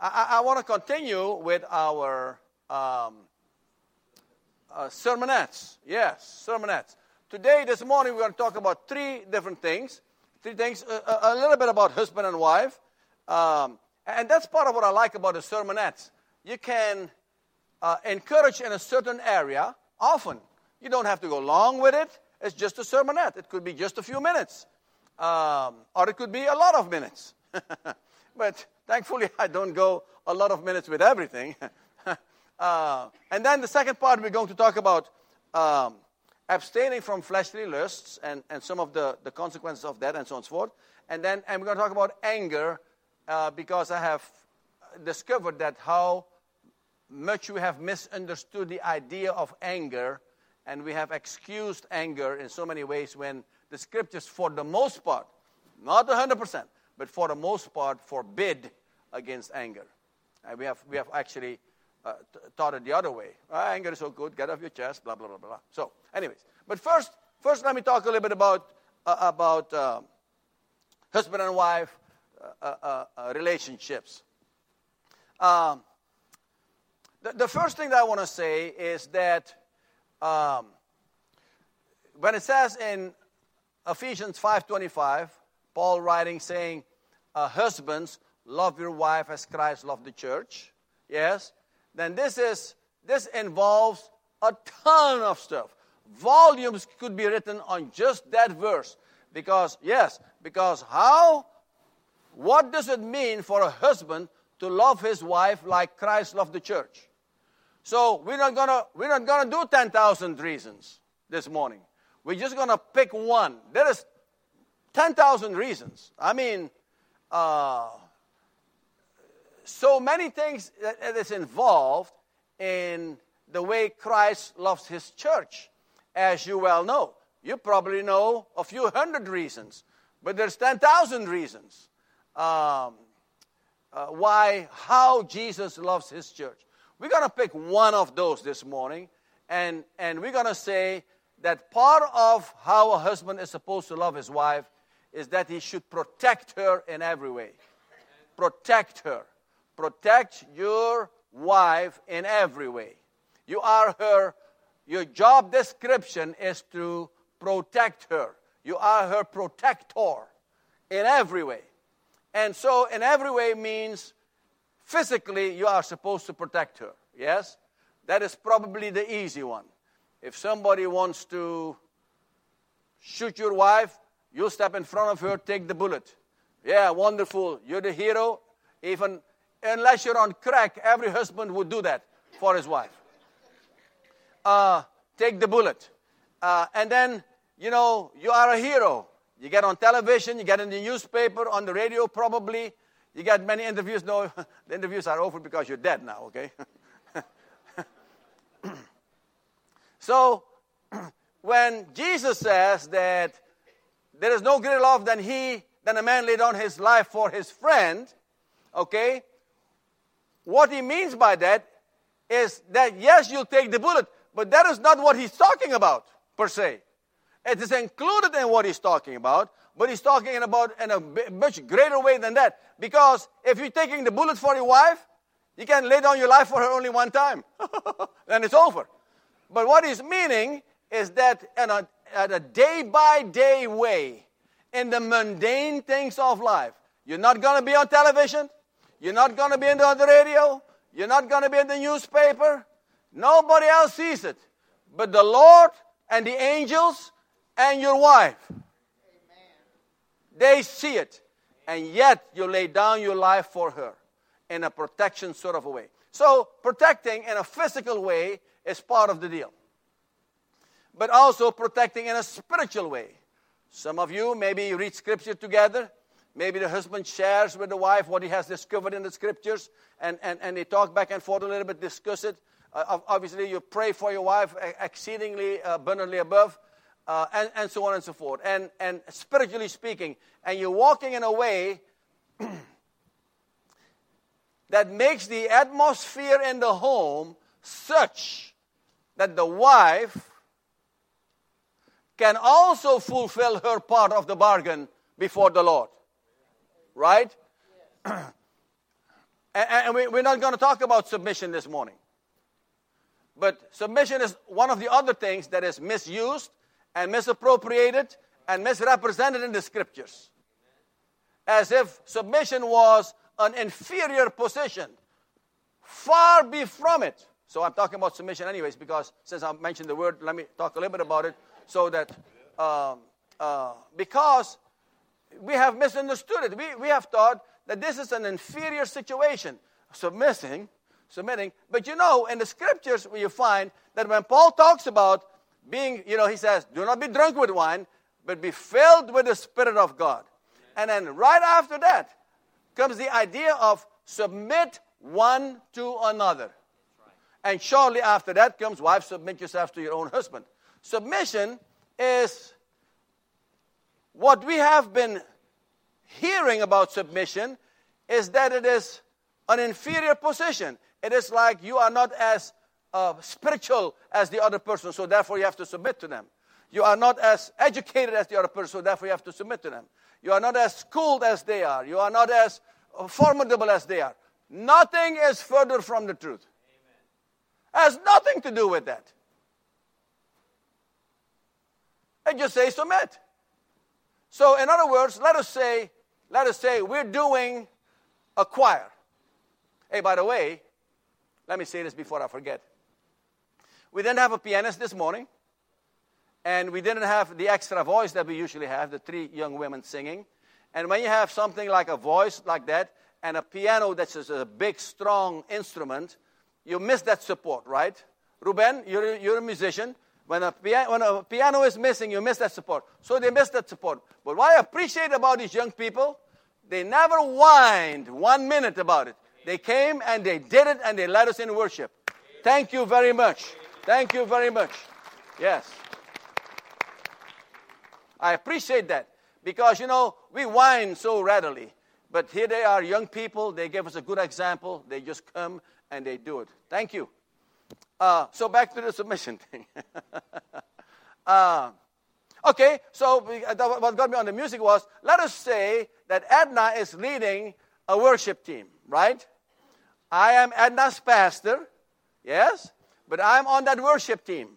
I, I want to continue with our um, uh, sermonettes. Yes, sermonettes. Today, this morning, we're going to talk about three different things. Three things, uh, uh, a little bit about husband and wife. Um, and that's part of what I like about the sermonettes. You can uh, encourage in a certain area often. You don't have to go long with it. It's just a sermonette. It could be just a few minutes, um, or it could be a lot of minutes. but thankfully, I don't go a lot of minutes with everything. uh, and then the second part, we're going to talk about um, abstaining from fleshly lusts and, and some of the, the consequences of that, and so on and so forth. And then and we're going to talk about anger uh, because I have discovered that how much we have misunderstood the idea of anger and we have excused anger in so many ways when the scriptures, for the most part, not 100%, but for the most part, forbid against anger. And we have, we have actually uh, taught it the other way. Ah, anger is so good, get off your chest, blah, blah, blah, blah. So, anyways, but first, first let me talk a little bit about, uh, about uh, husband and wife uh, uh, uh, relationships. Um, the, the, first thing that I want to say is that um, when it says in Ephesians 5:25, Paul writing saying, "Husbands, love your wife as Christ loved the church." Yes, then this is this involves a ton of stuff. Volumes could be written on just that verse because yes, because how? What does it mean for a husband to love his wife like Christ loved the church? So we're not gonna we're not gonna do ten thousand reasons this morning. We're just gonna pick one. There is ten thousand reasons. I mean, uh, so many things that is involved in the way Christ loves His church, as you well know. You probably know a few hundred reasons, but there's ten thousand reasons um, uh, why how Jesus loves His church. We're going to pick one of those this morning, and, and we're going to say that part of how a husband is supposed to love his wife is that he should protect her in every way. Protect her. Protect your wife in every way. You are her, your job description is to protect her. You are her protector in every way. And so, in every way means Physically, you are supposed to protect her. Yes? That is probably the easy one. If somebody wants to shoot your wife, you step in front of her, take the bullet. Yeah, wonderful. You're the hero. Even unless you're on crack, every husband would do that for his wife. Uh, take the bullet. Uh, and then, you know, you are a hero. You get on television, you get in the newspaper, on the radio, probably. You get many interviews. No, the interviews are over because you're dead now, okay? so, when Jesus says that there is no greater love than he, than a man laid down his life for his friend, okay? What he means by that is that yes, you'll take the bullet, but that is not what he's talking about, per se. It is included in what he's talking about, but he's talking about in a much greater way than that. Because if you're taking the bullet for your wife, you can lay down your life for her only one time. then it's over. But what he's meaning is that in a, at a day by day way, in the mundane things of life, you're not going to be on television. You're not going to be on the radio. You're not going to be in the newspaper. Nobody else sees it. But the Lord and the angels and your wife. They see it. And yet you lay down your life for her in a protection sort of a way. So, protecting in a physical way is part of the deal. But also protecting in a spiritual way. Some of you maybe read scripture together. Maybe the husband shares with the wife what he has discovered in the scriptures, and, and, and they talk back and forth a little bit, discuss it. Uh, obviously, you pray for your wife exceedingly uh, abundantly above uh, and, and so on and so forth. And, and spiritually speaking, and you're walking in a way that makes the atmosphere in the home such that the wife can also fulfill her part of the bargain before the Lord. Right? And, and we, we're not going to talk about submission this morning. But submission is one of the other things that is misused and misappropriated and misrepresented in the scriptures. As if submission was an inferior position. Far be from it. So I'm talking about submission, anyways, because since I mentioned the word, let me talk a little bit about it so that um, uh, because we have misunderstood it. We, we have thought that this is an inferior situation, submitting, submitting. But you know, in the scriptures, you find that when Paul talks about being, you know, he says, do not be drunk with wine, but be filled with the Spirit of God. And then right after that comes the idea of submit one to another. And shortly after that comes, wife, submit yourself to your own husband. Submission is what we have been hearing about submission is that it is an inferior position. It is like you are not as uh, spiritual as the other person, so therefore you have to submit to them. You are not as educated as the other person, so therefore you have to submit to them. You are not as schooled as they are. You are not as formidable as they are. Nothing is further from the truth. Amen. Has nothing to do with that. And just say submit. So, in other words, let us say, let us say we're doing a choir. Hey, by the way, let me say this before I forget. We didn't have a pianist this morning, and we didn't have the extra voice that we usually have, the three young women singing. And when you have something like a voice like that, and a piano that's a big, strong instrument, you miss that support, right? Ruben, you're, you're a musician. When a, when a piano is missing, you miss that support. So they miss that support. But what I appreciate about these young people, they never whined one minute about it. They came and they did it and they led us in worship. Thank you very much. Thank you very much. Yes. I appreciate that because, you know, we whine so readily. But here they are, young people. They give us a good example. They just come and they do it. Thank you. Uh, so back to the submission thing. uh, okay, so what got me on the music was let us say that Edna is leading a worship team, right? I am Edna's pastor, yes, but I'm on that worship team.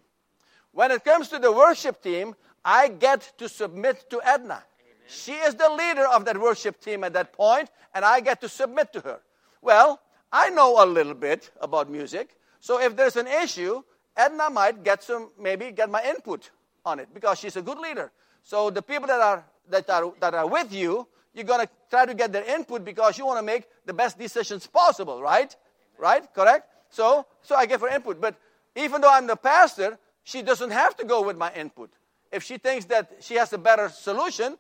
When it comes to the worship team, I get to submit to Edna. Amen. She is the leader of that worship team at that point, and I get to submit to her. Well, I know a little bit about music, so if there's an issue, Edna might get some, maybe get my input on it because she's a good leader. So the people that are that are that are with you, you're gonna try to get their input because you want to make the best decisions possible, right? Right? Correct? So so I give her input. But even though I'm the pastor, she doesn't have to go with my input. If she thinks that she has a better solution,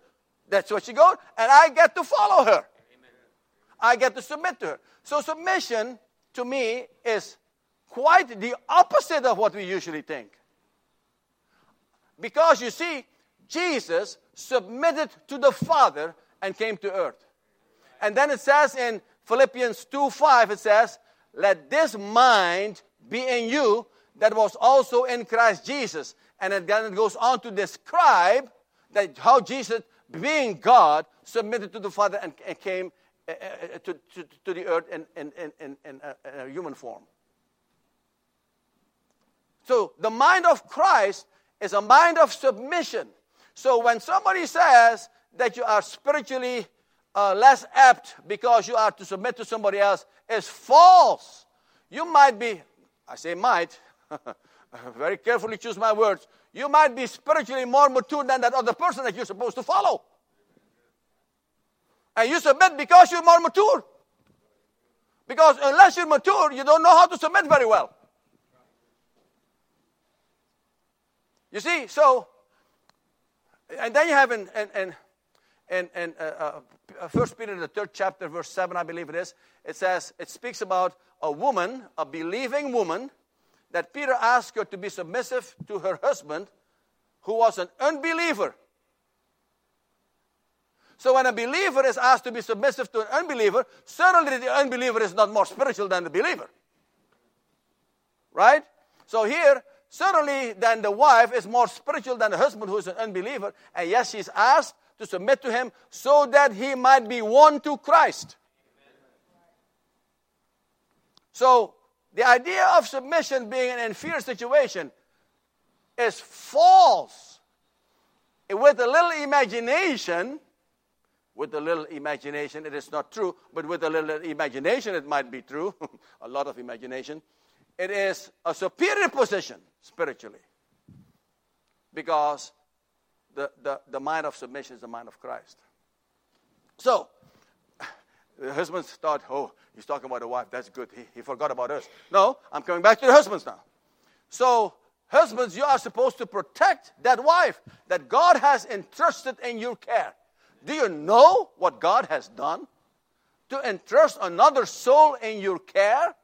that's what she goes, and I get to follow her. I get to submit to her. So submission to me is quite the opposite of what we usually think. Because you see, Jesus submitted to the Father and came to earth. And then it says in Philippians 2 5, it says, Let this mind be in you that was also in Christ Jesus. And then it goes on to describe that how Jesus, being God, submitted to the Father and, came uh, uh, to, to, to, the earth in, in, in, in a human form. So the mind of Christ is a mind of submission. So when somebody says that you are spiritually uh, less apt because you are to submit to somebody else, is false. You might be, I say might, very carefully choose my words. You might be spiritually more mature than that other person that you're supposed to follow. And you submit because you're more mature. Because unless you're mature, you don't know how to submit very well. You see, so, and then you have in, in, in, in, in uh, uh, First Peter, the third chapter, verse 7, I believe it is, it says, it speaks about a woman, a believing woman, that Peter asked her to be submissive to her husband, who was an unbeliever. So when a believer is asked to be submissive to an unbeliever, certainly the unbeliever is not more spiritual than the believer. Right? So here, Certainly, then the wife is more spiritual than the husband who is an unbeliever. And yes, she's asked to submit to him so that he might be won to Christ. So, the idea of submission being an inferior situation is false. With a little imagination, with a little imagination, it is not true, but with a little imagination, it might be true. a lot of imagination. It is a superior position spiritually because the, the, the mind of submission is the mind of Christ. So, the husbands thought, oh, he's talking about the wife. That's good. He, he forgot about us. No, I'm coming back to the husbands now. So, husbands, you are supposed to protect that wife that God has entrusted in your care. Do you know what God has done? To entrust another soul in your care?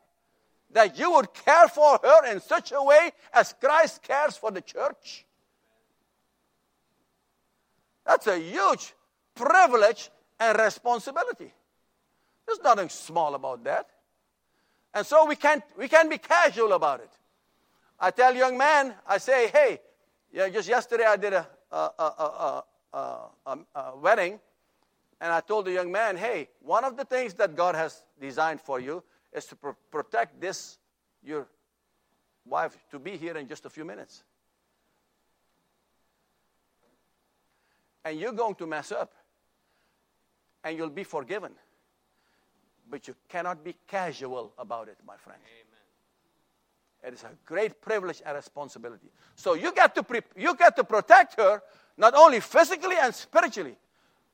That you would care for her in such a way as Christ cares for the church? That's a huge privilege and responsibility. There's nothing small about that. And so we can't, we can't be casual about it. I tell young man, I say, hey, just yesterday I did a, a, a, a, a wedding, and I told the young man, hey, one of the things that God has designed for you is to pro- protect this, your wife, to be here in just a few minutes. And you're going to mess up, and you'll be forgiven. But you cannot be casual about it, my friend. Amen. It is a great privilege and responsibility. So you get to pre- you get to protect her not only physically and spiritually,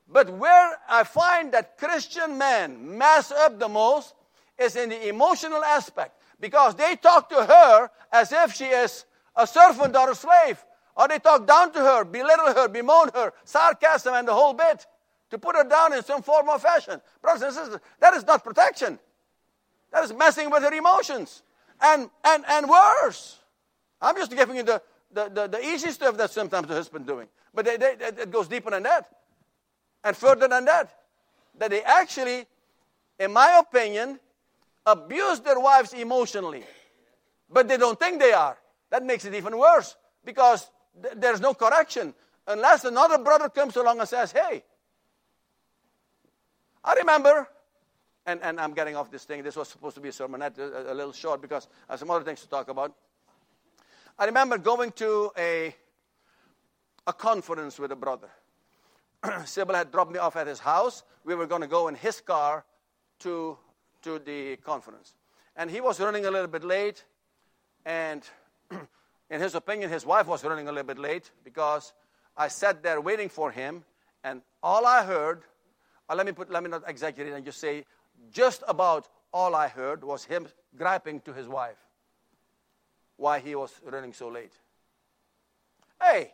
but where I find that Christian men mess up the most is in the emotional aspect because they talk to her as if she is a servant or a slave, or they talk down to her, belittle her, bemoan her, sarcasm, and the whole bit to put her down in some form or fashion. Brothers and sisters, that is not protection. That is messing with her emotions. And, and, and worse. I'm just giving you the, the, the, the easy stuff that sometimes the husband doing. But they, they, it goes deeper than that. And further than that. That they actually, in my opinion, abuse their wives emotionally. But they don't think they are. That makes it even worse. Because th- there's no correction. Unless another brother comes along and says, hey, I remember, and, and I'm getting off this thing. This was supposed to be a sermonette, a, a little short because I have some other things to talk about. I remember going to a, a conference with a brother. Sybil had dropped me off at his house. We were going to go in his car to, to the conference. And he was running a little bit late. And in his opinion, his wife was running a little bit late because I sat there waiting for him. And all I heard uh, let me put, let me not exaggerate and just say, just about all I heard was him griping to his wife why he was running so late. Hey,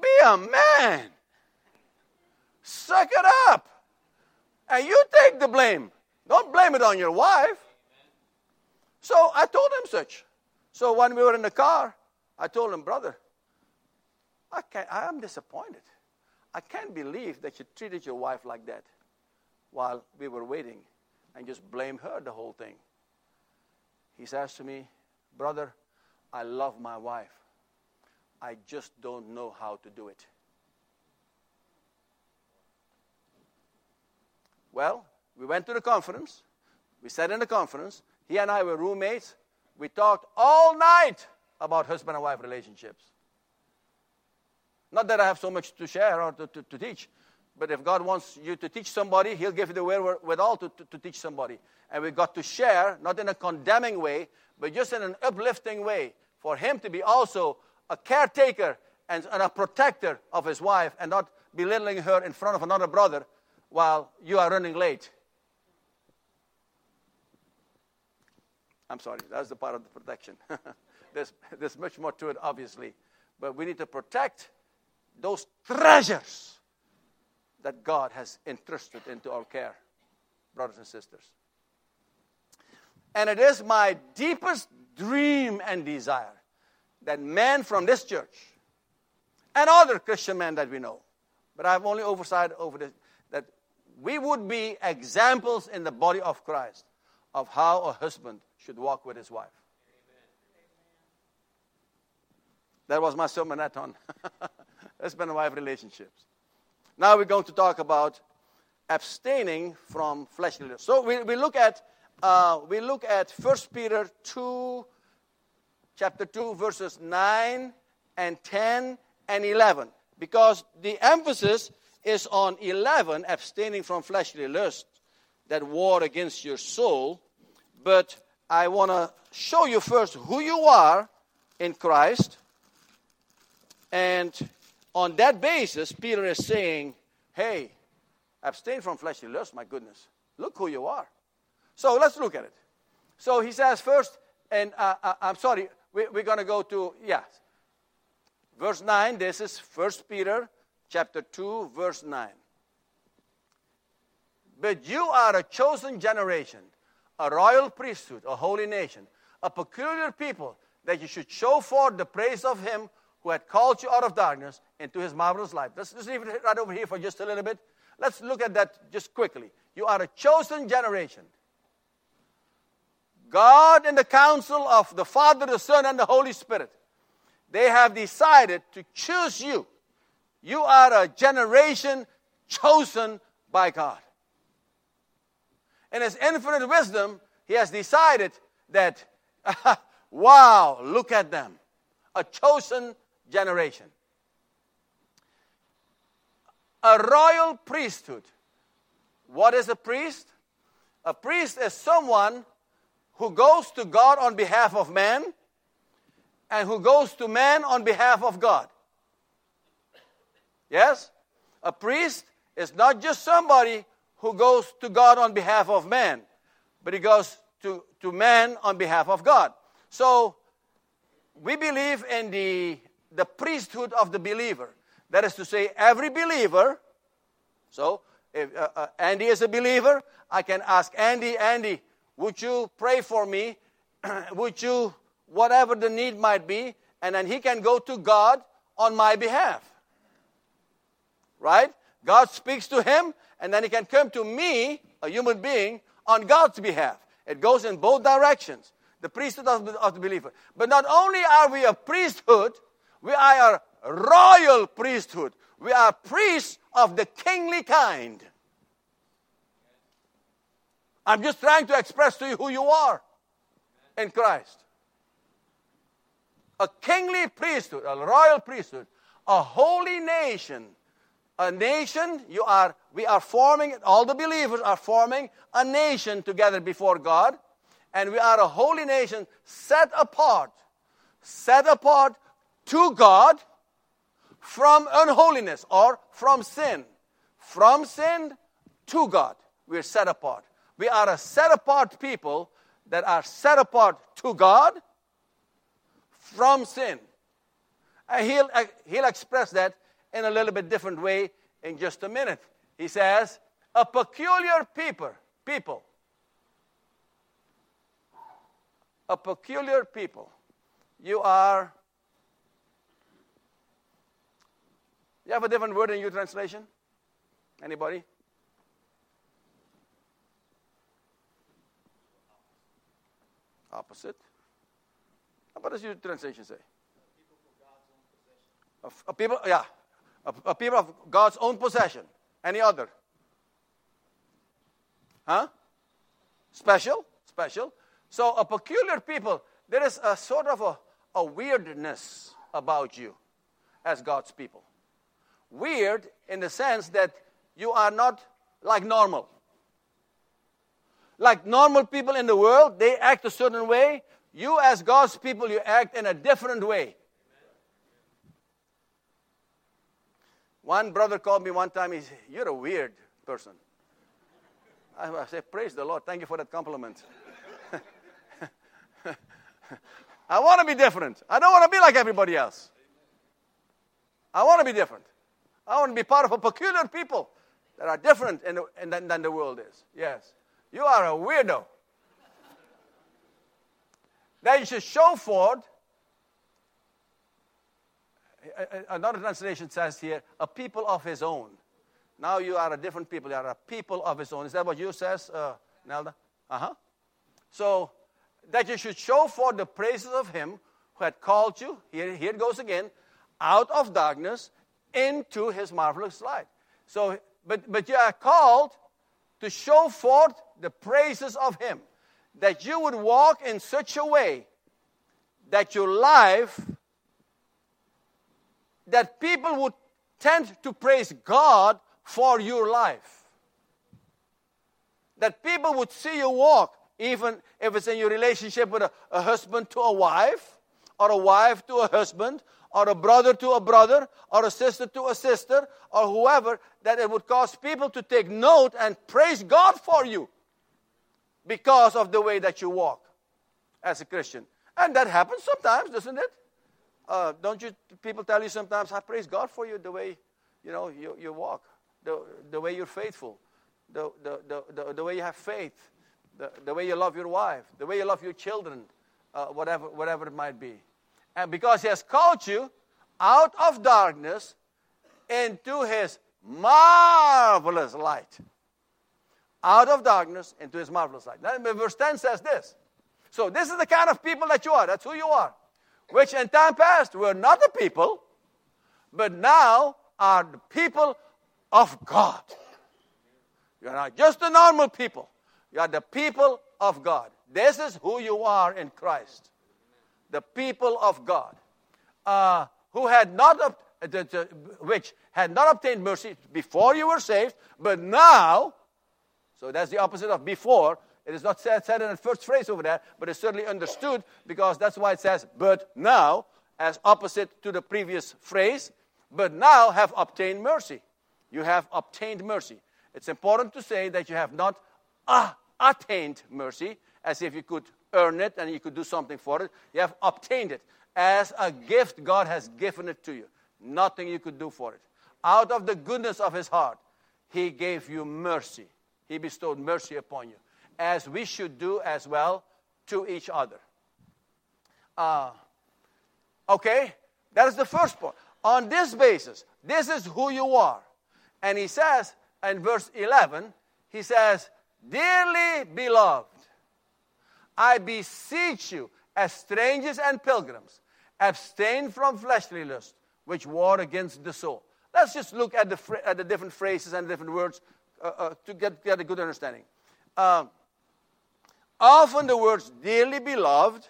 be a man. Suck it up. And you take the blame. Don't blame it on your wife. So I told him such. So when we were in the car, I told him, brother, I, can't, I am disappointed. I can't believe that you treated your wife like that while we were waiting and just blame her the whole thing. He says to me, Brother, I love my wife. I just don't know how to do it. Well, we went to the conference. We sat in the conference. He and I were roommates. We talked all night about husband and wife relationships. Not that I have so much to share or to, to, to teach, but if God wants you to teach somebody, He'll give you the wherewithal to, to, to teach somebody. And we got to share, not in a condemning way, but just in an uplifting way, for Him to be also a caretaker and, and a protector of His wife and not belittling her in front of another brother while you are running late. I'm sorry, that's the part of the protection. there's, there's much more to it, obviously. But we need to protect those treasures that God has entrusted into our care, brothers and sisters. And it is my deepest dream and desire that men from this church and other Christian men that we know, but I have only oversight over this, that we would be examples in the body of Christ of how a husband should walk with his wife. That was my sermonette on husband and wife relationships. Now we're going to talk about abstaining from fleshly lust. So we, we look at uh, we look at 1 Peter 2, chapter 2, verses 9 and 10 and 11. Because the emphasis is on 11, abstaining from fleshly lust that war against your soul. But I want to show you first who you are in Christ. And on that basis, Peter is saying, hey, abstain from fleshly lust, my goodness. Look who you are. So let's look at it. So he says first, and uh, uh, I'm sorry, we, we're going to go to, yes, verse 9. This is First Peter chapter 2, verse 9. But you are a chosen generation, a royal priesthood, a holy nation, a peculiar people, that you should show forth the praise of him who had called you out of darkness into his marvelous light. Let's just leave it right over here for just a little bit. Let's look at that just quickly. You are a chosen generation. God and the council of the Father, the Son, and the Holy Spirit, they have decided to choose you. You are a generation chosen by God. In His infinite wisdom, He has decided that, wow, look at them. A chosen generation. A royal priesthood. What is a priest? A priest is someone who goes to God on behalf of man and who goes to man on behalf of God. Yes? A priest is not just somebody who goes to God on behalf of man, but he goes to, to man on behalf of God. So, we believe in the, the priesthood of the believer. That is to say, every believer. So, if uh, uh, Andy is a believer, I can ask Andy, Andy, would you pray for me? would you, whatever the need might be, and then he can go to God on my behalf. Right? God speaks to him, and then he can come to me, a human being, on God's behalf. It goes in both directions. The priesthood of the, believer. But not only are we a priesthood, we are a royal priesthood. We are priests of the kingly kind. I'm just trying to express to you who you are in Christ. A kingly priesthood, a royal priesthood, a holy nation. A nation, you are, we are forming, all the believers are forming a nation together before God. And we are a holy nation set apart, set apart to God from unholiness or from sin. From sin to God, we're set apart. We are a set apart people that are set apart to God from sin. And he'll, uh, he'll express that in a little bit different way in just a minute. He says, a peculiar people, people. A peculiar people. You are. You have a different word in your translation? Anybody? Opposite. What does your translation say? A, a people, yeah, a, a people of God's own possession. Any other? Huh? Special? Special. So, a peculiar people, there is a sort of a, a weirdness about you as God's people. Weird in the sense that you are not like normal. Like normal people in the world, they act a certain way. You, as God's people, you act in a different way. One brother called me one time, he said, You're a weird person. I said, Praise the Lord. Thank you for that compliment. I want to be different. I don't want to be like everybody else. I want to be different. I want to be part of a peculiar people that are different in the, in, than, than the world is. Yes. You are a weirdo. That you should show forth. Another translation says here, a people of his own. Now you are a different people. You are a people of his own. Is that what you says, uh, Nelda? Uh huh. So that you should show forth the praises of him who had called you. Here, here it goes again, out of darkness into his marvelous light. So, but but you are called to show forth the praises of Him. that you would walk in such a way that your life, that people would tend to praise God for your life. That people would see you walk, even if it's in your relationship with a, a husband to a wife, or a wife to a husband, or a brother to a brother, or a sister to a sister, or whoever, that it would cause people to take note and praise God for you because of the way that you walk as a Christian. And that happens sometimes, doesn't it? Uh, don't you people tell you sometimes, I praise God for you the way you know you, you walk, the, the way you're faithful, the, the, the, the, the way you have faith, the, the way you love your wife, the way you love your children, uh, whatever, whatever it might be. And because He has called you out of darkness into His marvelous light out of darkness into his marvelous light. Now, verse 10 says this. So this is the kind of people that you are. That's who you are. Which in time past were not the people, but now are the people of God. You're not just the normal people. You are the people of God. This is who you are in Christ. The people of God. Uh, who had not, uh, which had not obtained mercy before you were saved, but now so that's the opposite of before. It is not said, said in the first phrase over there, but it's certainly understood because that's why it says, but now, as opposite to the previous phrase, but now have obtained mercy. You have obtained mercy. It's important to say that you have not uh, attained mercy, as if you could earn it and you could do something for it. You have obtained it as a gift. God has given it to you. Nothing you could do for it. Out of the goodness of His heart, He gave you mercy. He bestowed mercy upon you, as we should do as well to each other. Uh, okay, that is the first point. On this basis, this is who you are. And he says in verse 11, he says, Dearly beloved, I beseech you, as strangers and pilgrims, abstain from fleshly lust, which war against the soul. Let's just look at the, at the different phrases and different words uh, uh, to get, get a good understanding. Uh, often the words dearly beloved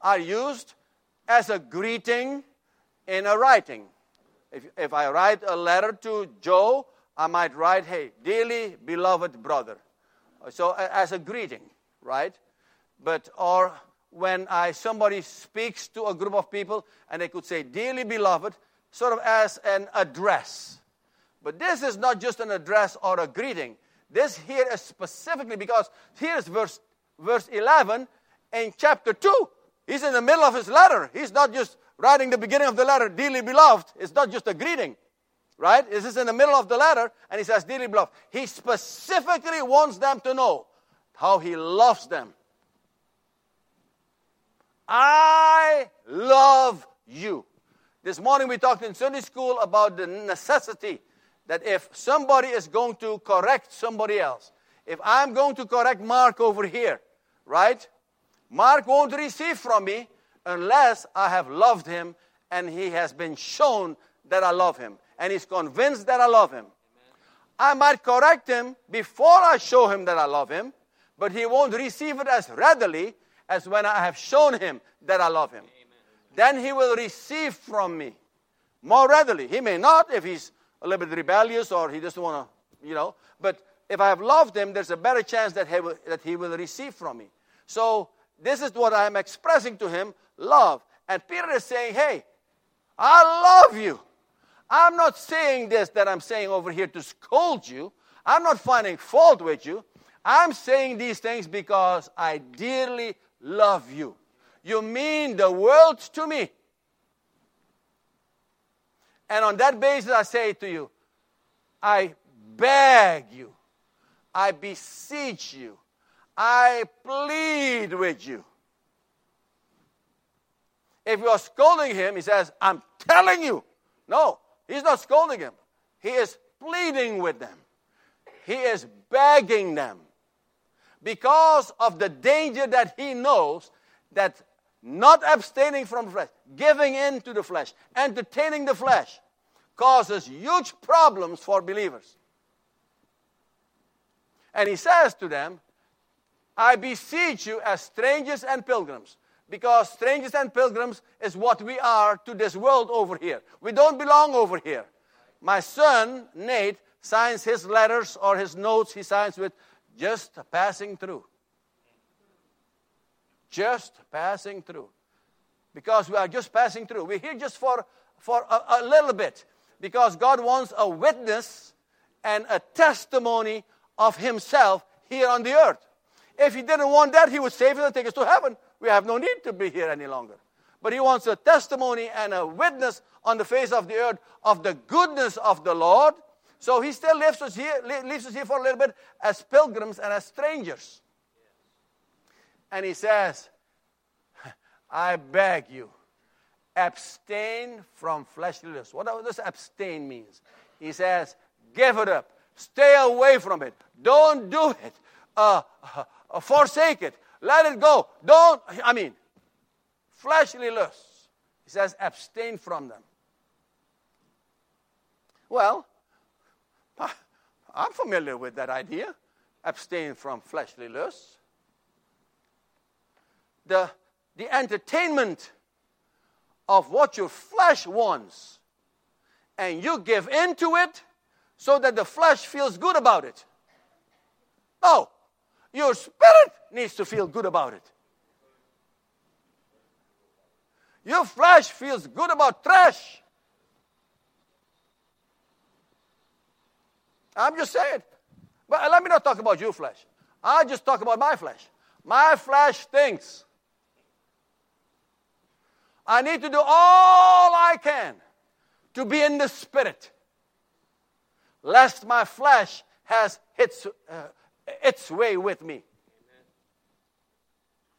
are used as a greeting in a writing. If, if I write a letter to Joe, I might write, hey, dearly beloved brother. So as a greeting, right? But, or when I, somebody speaks to a group of people and they could say, dearly beloved, sort of as an address. But this is not just an address or a greeting. This here is specifically because here is verse, verse 11 in chapter 2. He's in the middle of his letter. He's not just writing the beginning of the letter, dearly beloved. It's not just a greeting, right? This is in the middle of the letter, and he says, dearly beloved. He specifically wants them to know how he loves them. I love you. This morning we talked in Sunday school about the necessity that if somebody is going to correct somebody else, if I'm going to correct Mark over here, right? Mark won't receive from me unless I have loved him and he has been shown that I love him and he's convinced that I love him. Amen. I might correct him before I show him that I love him, but he won't receive it as readily as when I have shown him that I love him. Amen. Then he will receive from me more readily. He may not if he's a little bit rebellious or he doesn't want to, you know. But if I have loved him, there's a better chance that he will, that he will receive from me. So this is what I'm expressing to him love. And Peter is saying, hey, I love you. I'm not saying this that I'm saying over here to scold you. I'm not finding fault with you. I'm saying these things because I dearly love you. You mean the world to me. And on that basis, I say to you, I beg you, I beseech you, I plead with you. If you are scolding him, he says, I'm telling you. No, he's not scolding him. He is pleading with them. He is begging them. Because of the danger that he knows that not abstaining from flesh, giving in to the flesh, entertaining the flesh, causes huge problems for believers. And he says to them, I beseech you as strangers and pilgrims, because strangers and pilgrims is what we are to this world over here. We don't belong over here. My son, Nate, signs his letters or his notes, he signs with just passing through. Just passing through. Because we are just passing through. We're here just for, for a, a little bit. Because God wants a witness and a testimony of Himself here on the earth. If He didn't want that, He would save us and take us to heaven. We have no need to be here any longer. But He wants a testimony and a witness on the face of the earth of the goodness of the Lord. So He still leaves us here, leaves us here for a little bit as pilgrims and as strangers. And He says, I beg you, abstain from fleshly lust. What does abstain means? He says, give it up. Stay away from it. Don't do it. Uh, uh, forsake it. Let it go. Don't, I mean, fleshly lusts. He says, abstain from them. Well, I'm familiar with that idea. Abstain from fleshly lusts. The, the entertainment of what your flesh wants, and you give in to it so that the flesh feels good about it. No, your spirit needs to feel good about it. Your flesh feels good about trash. I'm just saying. But let me not talk about your flesh. I just talk about my flesh. My flesh thinks. I need to do all I can to be in the spirit, lest my flesh has its, uh, its way with me.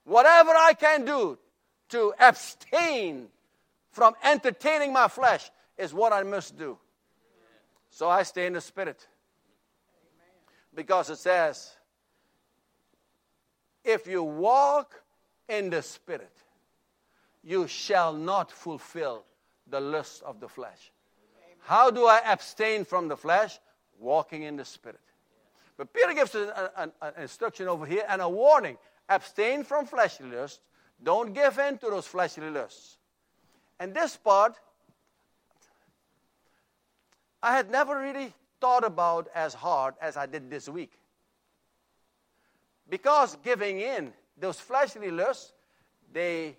Whatever I can do to abstain from entertaining my flesh is what I must do. So I stay in the spirit. Because it says, if you walk in the spirit, you shall not fulfill the lust of the flesh. How do I abstain from the flesh? Walking in the spirit. But Peter gives an, an, an instruction over here and a warning abstain from fleshly lusts. Don't give in to those fleshly lusts. And this part, I had never really thought about as hard as I did this week. Because giving in, those fleshly lusts, they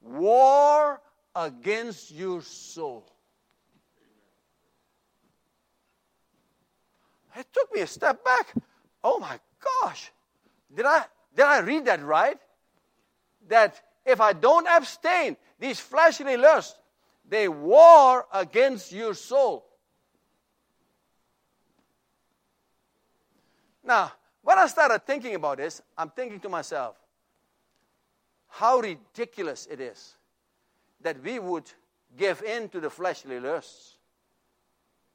war against your soul. It took me a step back. Oh my gosh. Did I did I read that right? That if I don't abstain, these fleshly lusts, they war against your soul. Now, when I started thinking about this, I'm thinking to myself, how ridiculous it is that we would give in to the fleshly lusts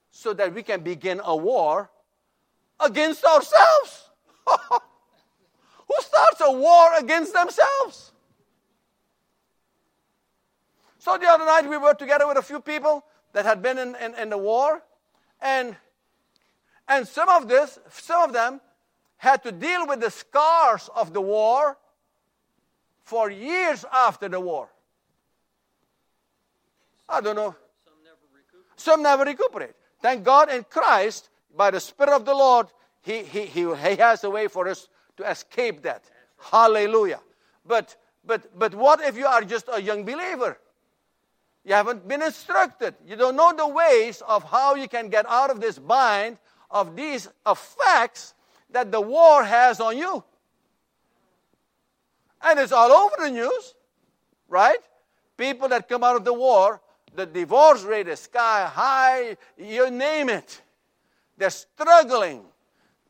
so that we can begin a war against ourselves. Who starts a war against themselves? So the other night we were together with a few people that had been in, in, in the war, and and some of this, some of them had to deal with the scars of the war for years after the war. I don't know. Some never recuperate. Some never recuperate. Thank God in Christ, by the Spirit of the Lord, He, he, he, he has a way for us to escape that. Hallelujah. But, but, but what if you are just a young believer? You haven't been instructed. You don't know the ways of how you can get out of this bind of these effects that the war has on you. And it's all over the news, right? People that come out of the war, the divorce rate is sky high, you name it. They're struggling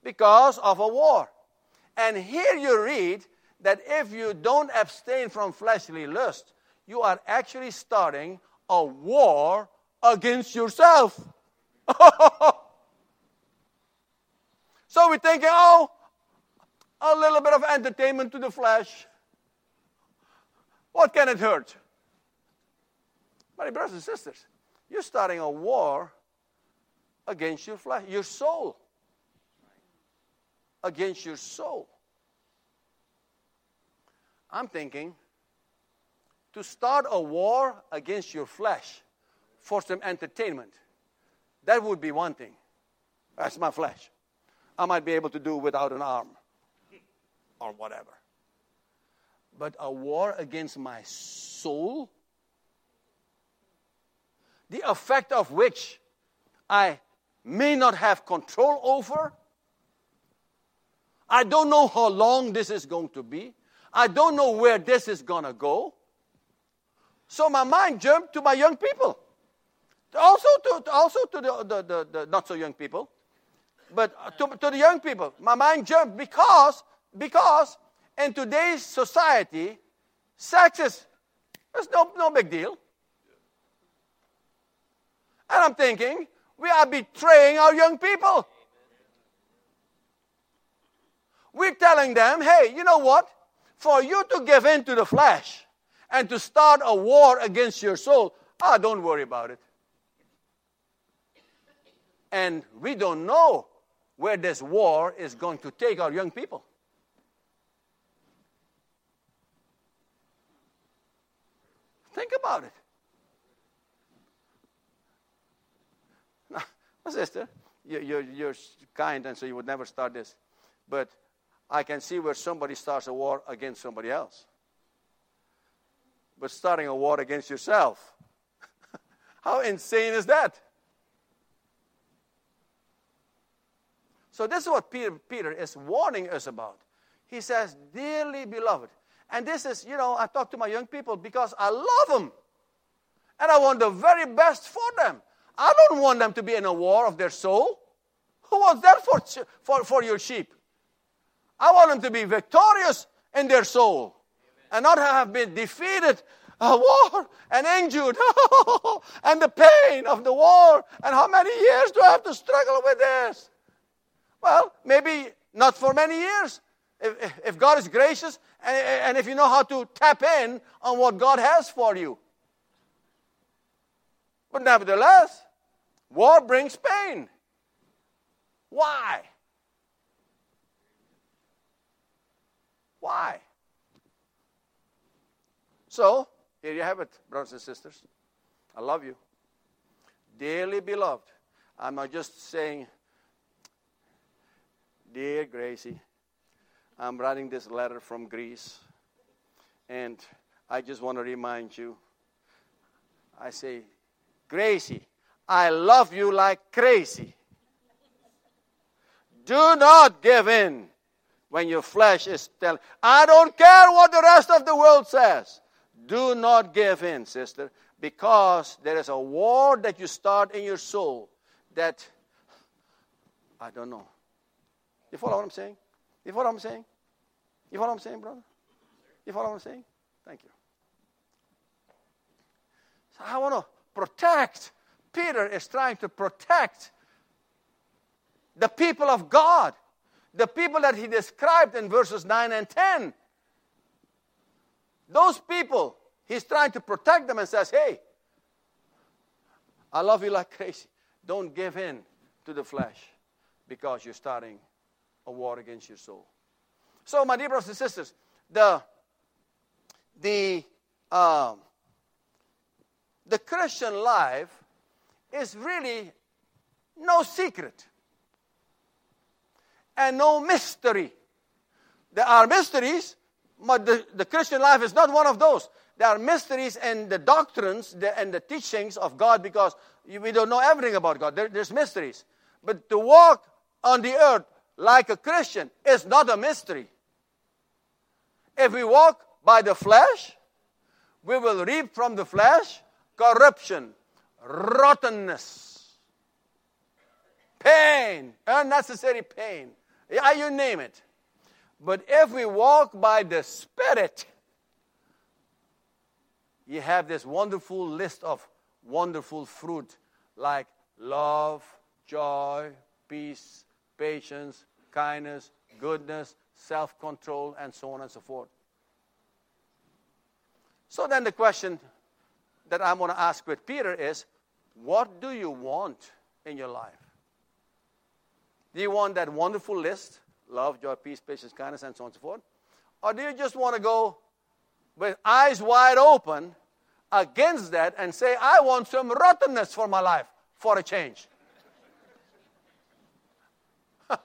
because of a war. And here you read that if you don't abstain from fleshly lust, you are actually starting a war against yourself. so we're thinking, oh, a little bit of entertainment to the flesh. What can it hurt? My brothers and sisters, you're starting a war against your flesh, your soul against your soul. I'm thinking to start a war against your flesh for some entertainment. That would be one thing. That's my flesh. I might be able to do without an arm or whatever. But a war against my soul, the effect of which I may not have control over. I don't know how long this is going to be. I don't know where this is going to go. So my mind jumped to my young people. Also to, also to the, the, the, the not so young people. But to, to the young people. My mind jumped because, because in today's society, sex is it's no, no big deal. And I'm thinking, we are betraying our young people. We're telling them, hey, you know what? For you to give in to the flesh and to start a war against your soul, ah, don't worry about it. And we don't know where this war is going to take our young people. Think about it. Now, sister, you're, you're kind, and so you would never start this. But I can see where somebody starts a war against somebody else. But starting a war against yourself, how insane is that? So, this is what Peter, Peter is warning us about. He says, Dearly beloved. And this is, you know, I talk to my young people because I love them. And I want the very best for them. I don't want them to be in a war of their soul. Who wants that for, for, for your sheep? I want them to be victorious in their soul and not have been defeated a war and injured and the pain of the war and how many years do I have to struggle with this? Well, maybe not for many years. If, if God is gracious and, and if you know how to tap in on what God has for you. But nevertheless, war brings pain. Why? Why? So, here you have it, brothers and sisters. I love you. Dearly beloved. I'm not just saying, Dear Gracie, I'm writing this letter from Greece, and I just want to remind you. I say, Gracie, I love you like crazy. Do not give in when your flesh is telling. I don't care what the rest of the world says. Do not give in, sister, because there is a war that you start in your soul that I don't know. You follow what I'm saying? You follow what I'm saying? You follow what I'm saying, brother? You follow what I'm saying? Thank you. So I want to protect. Peter is trying to protect the people of God, the people that he described in verses 9 and 10. Those people, he's trying to protect them and says, Hey, I love you like crazy. Don't give in to the flesh because you're starting a war against your soul. So, my dear brothers and sisters, the the um, the Christian life is really no secret and no mystery. There are mysteries, but the, the Christian life is not one of those. There are mysteries and the doctrines and the teachings of God because we don't know everything about God. There, there's mysteries. But to walk on the earth like a Christian is not a mystery. If we walk by the flesh, we will reap from the flesh corruption, rottenness, pain, unnecessary pain. Yeah, you name it. But if we walk by the Spirit, you have this wonderful list of wonderful fruit like love, joy, peace, patience, kindness, goodness, self control, and so on and so forth. So then the question that I'm going to ask with Peter is what do you want in your life? Do you want that wonderful list love, joy, peace, patience, kindness, and so on and so forth? Or do you just want to go with eyes wide open against that and say, I want some rottenness for my life for a change.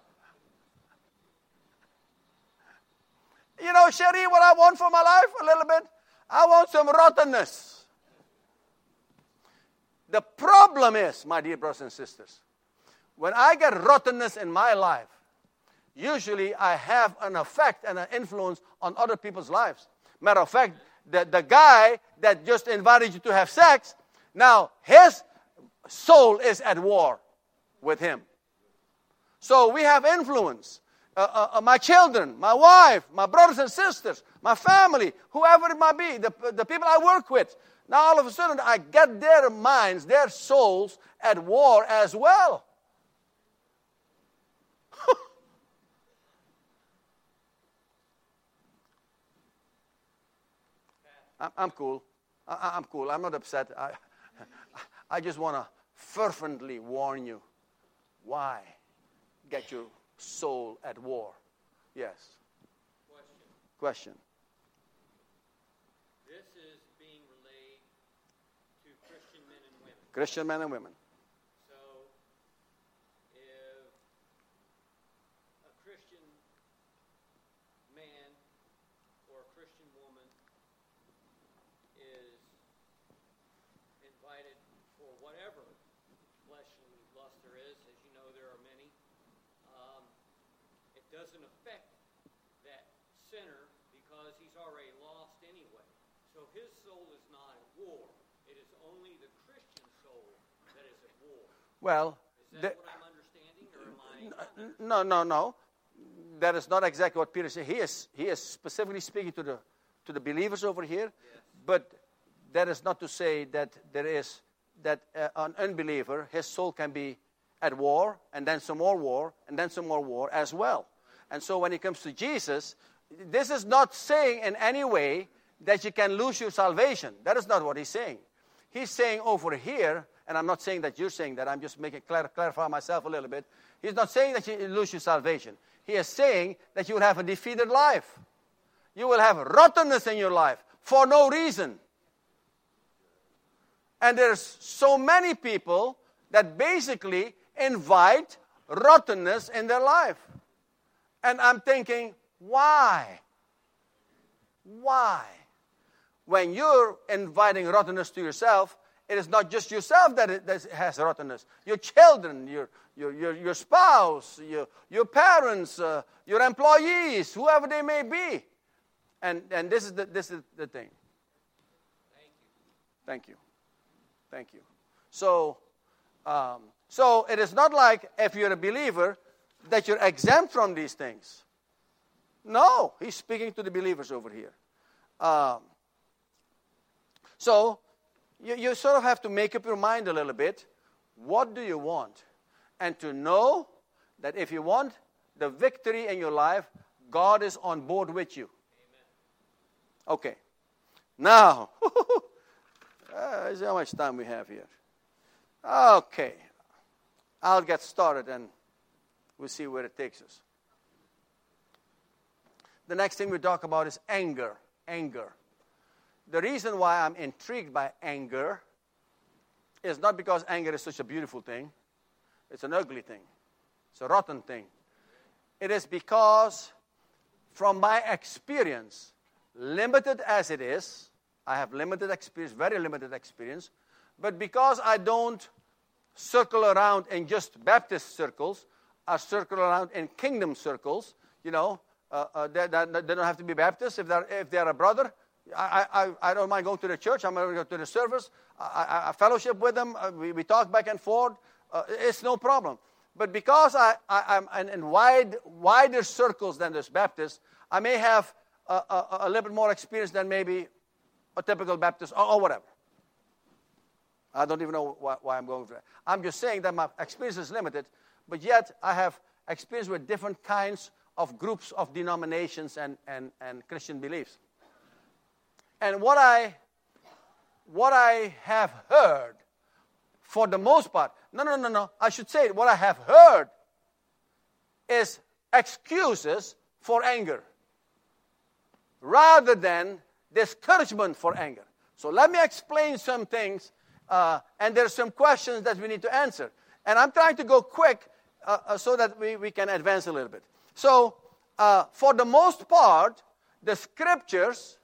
you know, Sherry, what I want for my life a little bit? I want some rottenness. The problem is, my dear brothers and sisters, when I get rottenness in my life, usually I have an effect and an influence on other people's lives. Matter of fact, the, the guy that just invited you to have sex, now his soul is at war with him. So we have influence. Uh, uh, uh, my children, my wife, my brothers and sisters, my family, whoever it might be, the, the people I work with. Now all of a sudden I get their minds, their souls at war as well. I'm cool. I'm cool. I'm not upset. I, I just want to fervently warn you. Why get your soul at war? Yes. Question. Question. This is being relayed to Christian men and women. Christian men and women. So, if a Christian man or a Christian woman is invited for whatever fleshly lust there is, as you know, there are many, um, it doesn't affect that sinner because he's already lost anyway. So his soul is not at war. It is only the Christian soul that is at war. Well, Is the- what I'm understanding, or am I? no, no, no. That is not exactly what Peter said. He is, he is specifically speaking to the, to the believers over here, but that is not to say that there is that uh, an unbeliever, his soul can be at war, and then some more war, and then some more war as well. And so when it comes to Jesus, this is not saying in any way that you can lose your salvation. That is not what he's saying. He's saying over here, and I'm not saying that you're saying that, I'm just making clar- clarify myself a little bit. He's not saying that you lose your salvation. He is saying that you will have a defeated life. You will have rottenness in your life for no reason. And there's so many people that basically invite rottenness in their life. And I'm thinking, why? Why? When you're inviting rottenness to yourself, it is not just yourself that, it, that has rottenness. Your children, your, your, your, your spouse, your, your parents, uh, your employees, whoever they may be. And, and this, is the, this is the thing. Thank you. Thank you. Thank you. So, um, so it is not like if you're a believer that you're exempt from these things. No, he's speaking to the believers over here. Um, so you, you sort of have to make up your mind a little bit. What do you want? And to know that if you want the victory in your life, God is on board with you. Okay. Now, uh, see how much time we have here. Okay. I'll get started and we'll see where it takes us. The next thing we talk about is anger. Anger. The reason why I'm intrigued by anger is not because anger is such a beautiful thing, it's an ugly thing, it's a rotten thing. It is because, from my experience, limited as it is, I have limited experience, very limited experience, but because I don't circle around in just Baptist circles, I circle around in kingdom circles, you know, uh, uh, they, they, they, don't have to be Baptists. If they're, if they're a brother, I, I, I don't mind going to the church. I'm going to go to the service. I, I, I fellowship with them. Uh, we, we talk back and forth. Uh, it's no problem. But because I, I, am in wide, wider circles than this Baptist, I may have a, a, a, little bit more experience than maybe a typical Baptist or, or whatever. I don't even know why, why I'm going through that. I'm just saying that my experience is limited, but yet I have experience with different kinds of groups of denominations and, and, and Christian beliefs. And what I, what I have heard, for the most part, no, no, no, no, I should say what I have heard is excuses for anger rather than discouragement for anger. So let me explain some things, uh, and there's some questions that we need to answer. And I'm trying to go quick uh, uh, so that we, we can advance a little bit. So, uh, for the most part, the scriptures,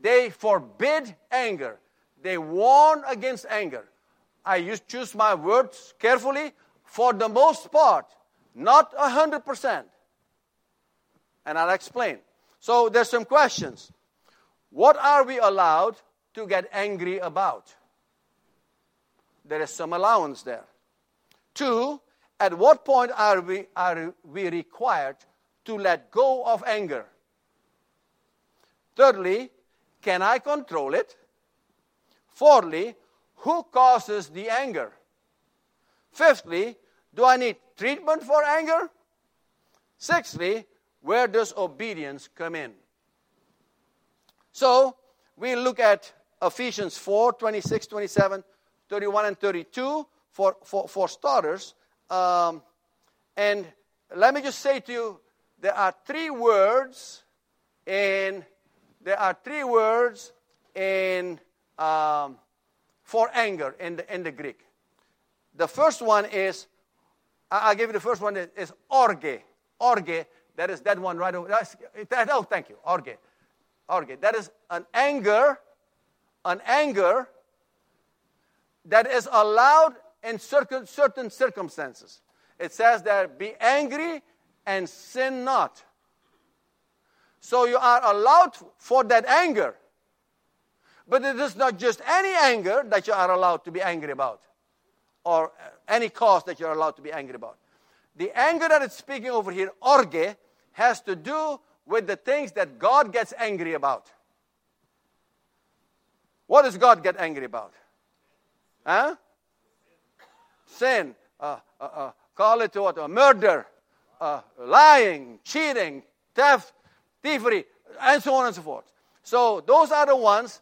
they forbid anger. They warn against anger. I choose my words carefully. For the most part, not 100%. And I'll explain. So there's some questions. What are we allowed to get angry about? There is some allowance there. Two, at what point are we, are we required to let go of anger? Thirdly, can I control it? Fourthly, who causes the anger? Fifthly, do I need treatment for anger? Sixthly, where does obedience come in? So, we look at Ephesians 4 26, 27, 31, and 32 for, for, for starters. Um, and let me just say to you there are three words in there are three words in um, for anger in the, in the Greek. The first one is I'll give you the first one is orge. Orge. That is that one right over. That, oh, thank you. Orge. Orge. That is an anger, an anger that is allowed in certain, certain circumstances. It says that be angry and sin not. So you are allowed for that anger. But it is not just any anger that you are allowed to be angry about, or any cause that you're allowed to be angry about. The anger that it's speaking over here, orge, has to do with the things that God gets angry about. What does God get angry about? Huh? Sin. Uh, uh, uh, call it what? A murder, uh, lying, cheating, theft, thievery, and so on and so forth. So those are the ones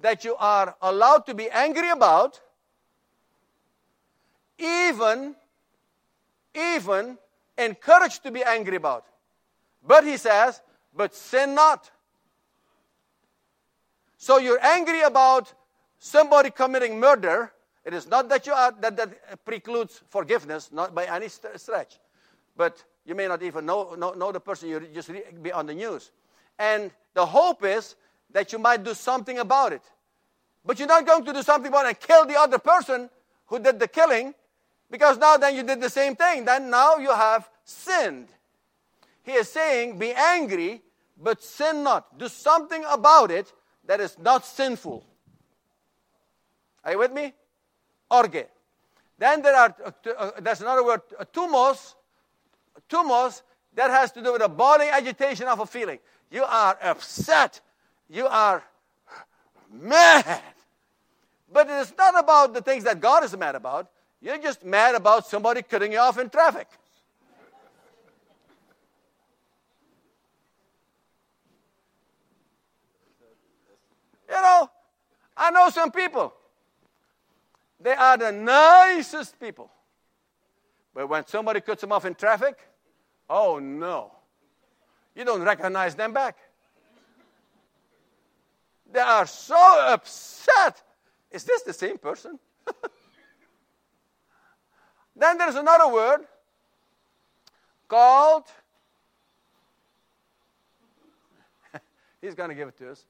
that you are allowed to be angry about, even, even encouraged to be angry about. But he says, but sin not. So you're angry about somebody committing murder. It is not that you are that that precludes forgiveness, not by any stretch. But you may not even know, know, know the person, you just be on the news. And the hope is that you might do something about it. But you're not going to do something about it and kill the other person who did the killing, because now then you did the same thing. Then now you have sinned. He is saying, be angry, but sin not. Do something about it that is not sinful. Are you with me? Orge. Then there are, uh, there's another word, uh, thumos. Thumos, that has to do with a bodily agitation of a feeling. You are upset. You are mad. But it is not about the things that God is mad about. You're just mad about somebody cutting you off in traffic. You know, I know some people. They are the nicest people. But when somebody cuts them off in traffic, oh no. You don't recognize them back. They are so upset. Is this the same person? then there's another word called, he's going to give it to us.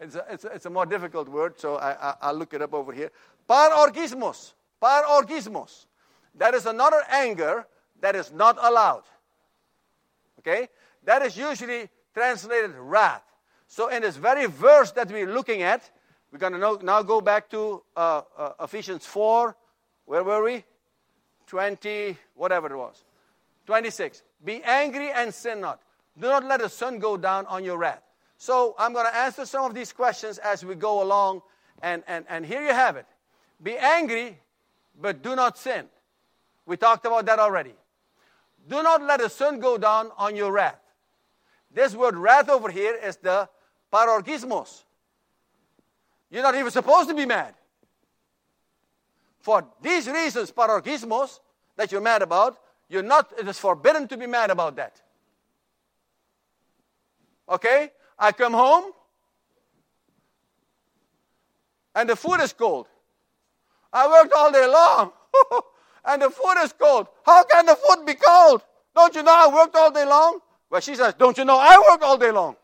It's a, it's a, it's a more difficult word, so I, I, will look it up over here. Parorgismos. Parorgismos. That is another anger that is not allowed. Okay? That is usually translated wrath. So, in this very verse that we're looking at, we're going to now go back to uh, uh, Ephesians 4. Where were we? 20, whatever it was. 26. Be angry and sin not. Do not let the sun go down on your wrath. So I'm going to answer some of these questions as we go along. And, and, and here you have it. Be angry, but do not sin. We talked about that already. Do not let the sun go down on your wrath. This word wrath over here is the parorgismos. You're not even supposed to be mad. For these reasons, parorgismos, that you're mad about, you're not, it is forbidden to be mad about that. Okay? I come home and the food is cold. I worked all day long and the food is cold. How can the food be cold? Don't you know I worked all day long? Well, she says, Don't you know I worked all day long?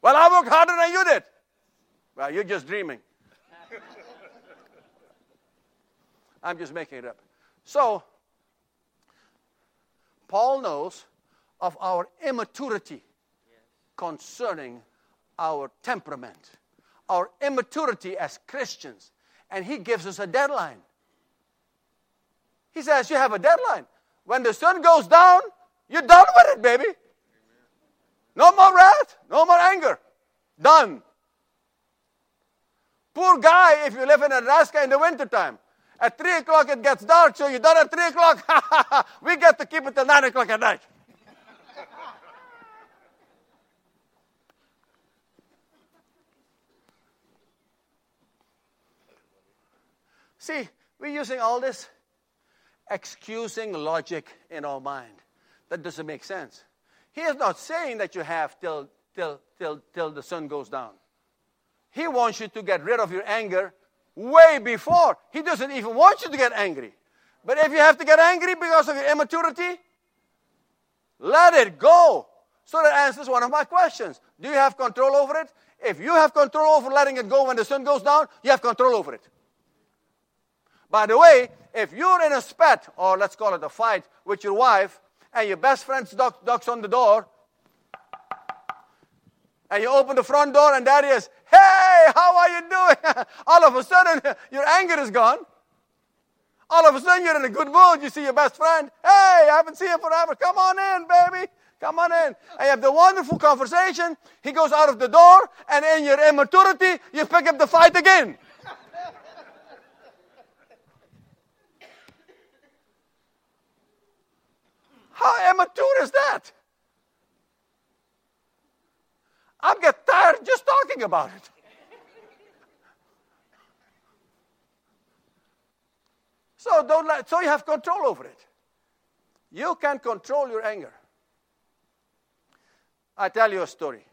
well, I worked harder than you did. Well, you're just dreaming. I'm just making it up. So, Paul knows of our immaturity concerning our temperament, our immaturity as Christians, and he gives us a deadline. He says, You have a deadline. When the sun goes down, you're done with it, baby. No more wrath, no more anger. Done. Poor guy if you live in Alaska in the wintertime. At 3 o'clock it gets dark, so you're done at 3 o'clock. we get to keep it till 9 o'clock at night. See, we're using all this excusing logic in our mind. That doesn't make sense. He is not saying that you have till, till, till, till the sun goes down. He wants you to get rid of your anger way before. He doesn't even want you to get angry. But if you have to get angry because of your immaturity, let it go. So that answers one of my questions. Do you have control over it? If you have control over letting it go when the sun goes down, you have control over it. By the way, if you're in a spat, or let's call it a fight with your wife, and your best friend knocks on the door, and you open the front door, and there he is. Hey, how are you doing? All of a sudden, your anger is gone. All of a sudden, you're in a good mood. You see your best friend. Hey, I haven't seen you forever. Come on in, baby. Come on in. And you have the wonderful conversation. He goes out of the door, and in your immaturity, you pick up the fight again. How immature is that? I get tired just talking about it. so don't let, so you have control over it. You can control your anger. I tell you a story.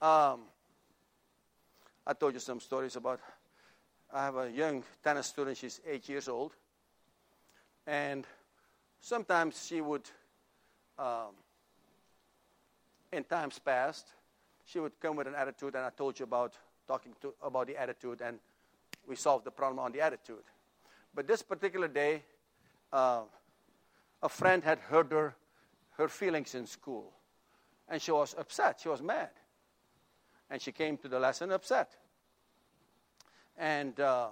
Um, I told you some stories about. I have a young tennis student. She's eight years old, and sometimes she would um, in times past, she would come with an attitude, and I told you about talking to, about the attitude, and we solved the problem on the attitude. But this particular day, uh, a friend had hurt her, her feelings in school, and she was upset. She was mad, and she came to the lesson upset. And uh,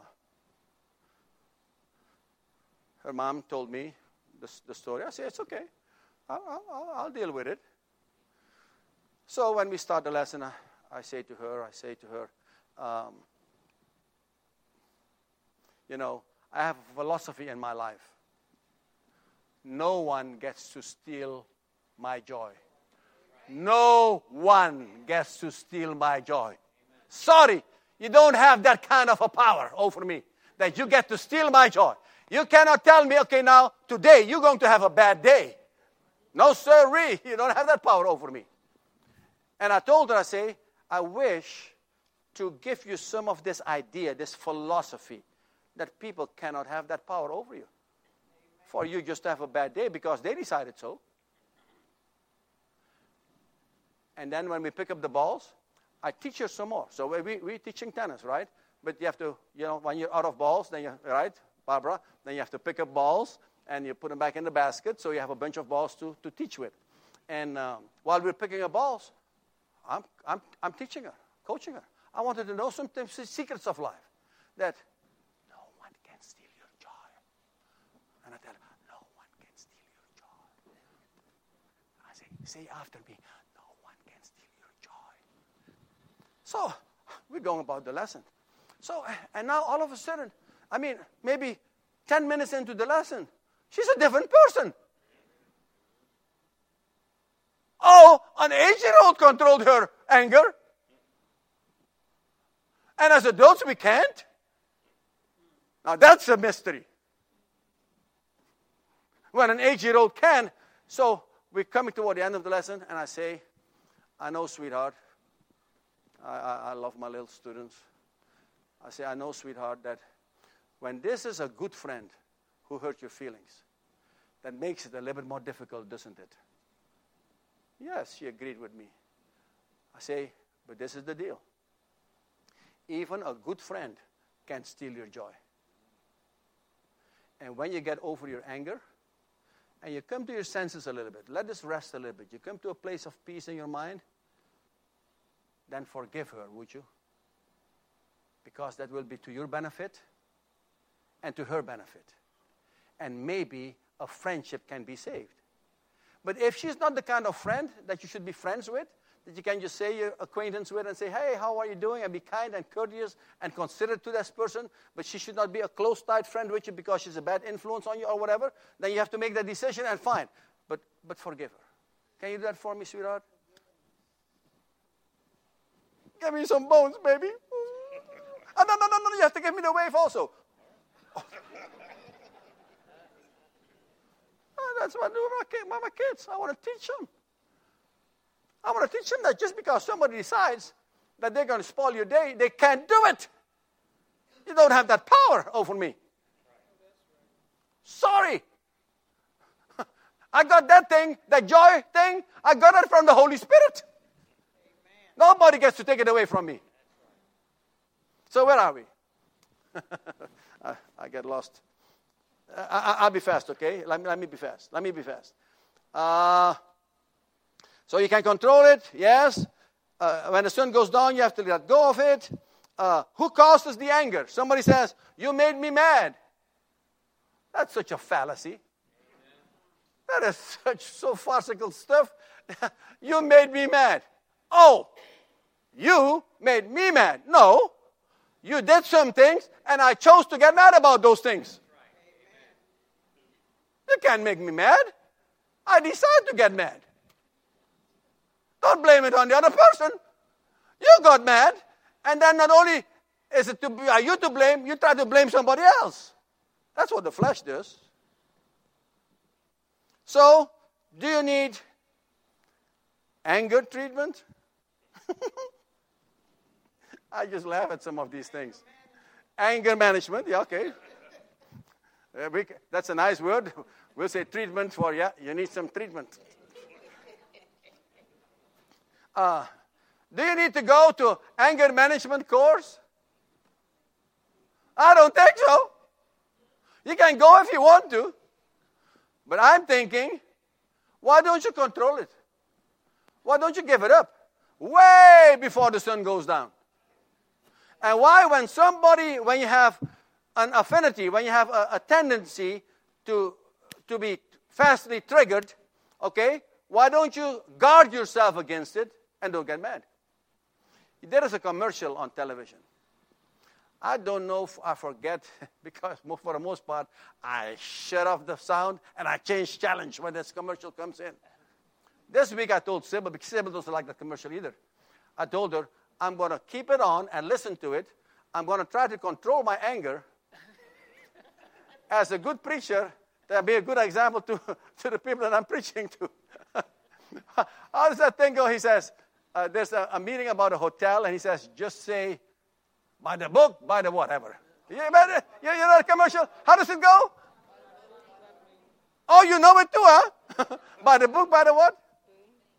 her mom told me the, the story. I said, "It's okay. I'll, I'll, I'll deal with it." So when we start the lesson, I, I say to her, I say to her, um, you know, I have a philosophy in my life. No one gets to steal my joy. No one gets to steal my joy. Sorry, you don't have that kind of a power over me that you get to steal my joy. You cannot tell me, okay, now, today you're going to have a bad day. No, sirree, you don't have that power over me. And I told her, I say, I wish to give you some of this idea, this philosophy, that people cannot have that power over you. For you just have a bad day because they decided so. And then when we pick up the balls, I teach you some more. So we, we're teaching tennis, right? But you have to, you know, when you're out of balls, then you, right, Barbara, then you have to pick up balls and you put them back in the basket so you have a bunch of balls to, to teach with. And um, while we're picking up balls, I'm, I'm, I'm teaching her, coaching her. I wanted to know some secrets of life that no one can steal your joy. And I tell her, no one can steal your joy. I say, say after me, no one can steal your joy. So we're going about the lesson. So, and now all of a sudden, I mean, maybe 10 minutes into the lesson, she's a different person. Oh, an eight year old controlled her anger. And as adults, we can't. Now, that's a mystery. When an eight year old can. So, we're coming toward the end of the lesson, and I say, I know, sweetheart, I, I, I love my little students. I say, I know, sweetheart, that when this is a good friend who hurt your feelings, that makes it a little bit more difficult, doesn't it? Yes, she agreed with me. I say, but this is the deal. Even a good friend can steal your joy. And when you get over your anger and you come to your senses a little bit, let this rest a little bit, you come to a place of peace in your mind, then forgive her, would you? Because that will be to your benefit and to her benefit. And maybe a friendship can be saved. But if she's not the kind of friend that you should be friends with, that you can just say your acquaintance with and say, hey, how are you doing? And be kind and courteous and considerate to this person, but she should not be a close, tight friend with you because she's a bad influence on you or whatever, then you have to make that decision and fine. But, but forgive her. Can you do that for me, sweetheart? Give me some bones, baby. Oh, no, no, no, no, you have to give me the wave also. Oh. that's what I do with my, my kids. I want to teach them. I want to teach them that just because somebody decides that they're going to spoil your day, they can't do it. You don't have that power over me. Sorry. I got that thing, that joy thing, I got it from the Holy Spirit. Nobody gets to take it away from me. So, where are we? I, I, get lost. I, will be fast, okay? Let me, let me be fast. Let me be fast. Uh, so you can control it, yes. Uh, when the sun goes down, you have to let go of it. Uh, who causes the anger? Somebody says, You made me mad. That's such a fallacy. That is such so farcical stuff. you made me mad. Oh, you made me mad. No, you did some things, and I chose to get mad about those things. You can't make me mad. I decide to get mad. Don't blame it on the other person. You got mad, and then not only is it to be, are you to blame, you try to blame somebody else. That's what the flesh does. So, do you need anger treatment? I just laugh at some of these things. Anger management, yeah, okay. Uh, we, that's a nice word. We'll say treatment for, yeah, you need some treatment. Uh, do you need to go to anger management course? I don't think so. You can go if you want to. But I'm thinking, why don't you control it? Why don't you give it up? Way before the sun goes down. And why, when somebody, when you have an affinity, when you have a, a tendency to, to be fastly triggered, okay, why don't you guard yourself against it and don't get mad. There is a commercial on television. I don't know if I forget because for the most part I shut off the sound and I change challenge when this commercial comes in. This week I told Sybil, because Sybil doesn't like the commercial either. I told her, I'm going to keep it on and listen to it. I'm going to try to control my anger. As a good preacher, to be a good example to, to the people that I'm preaching to. How does that thing go? He says, uh, there's a, a, meeting about a hotel, and he says, just say, by the book, by the whatever. You, you, you know the commercial? How does it go? Oh, you know it too, huh? by the book, by the what?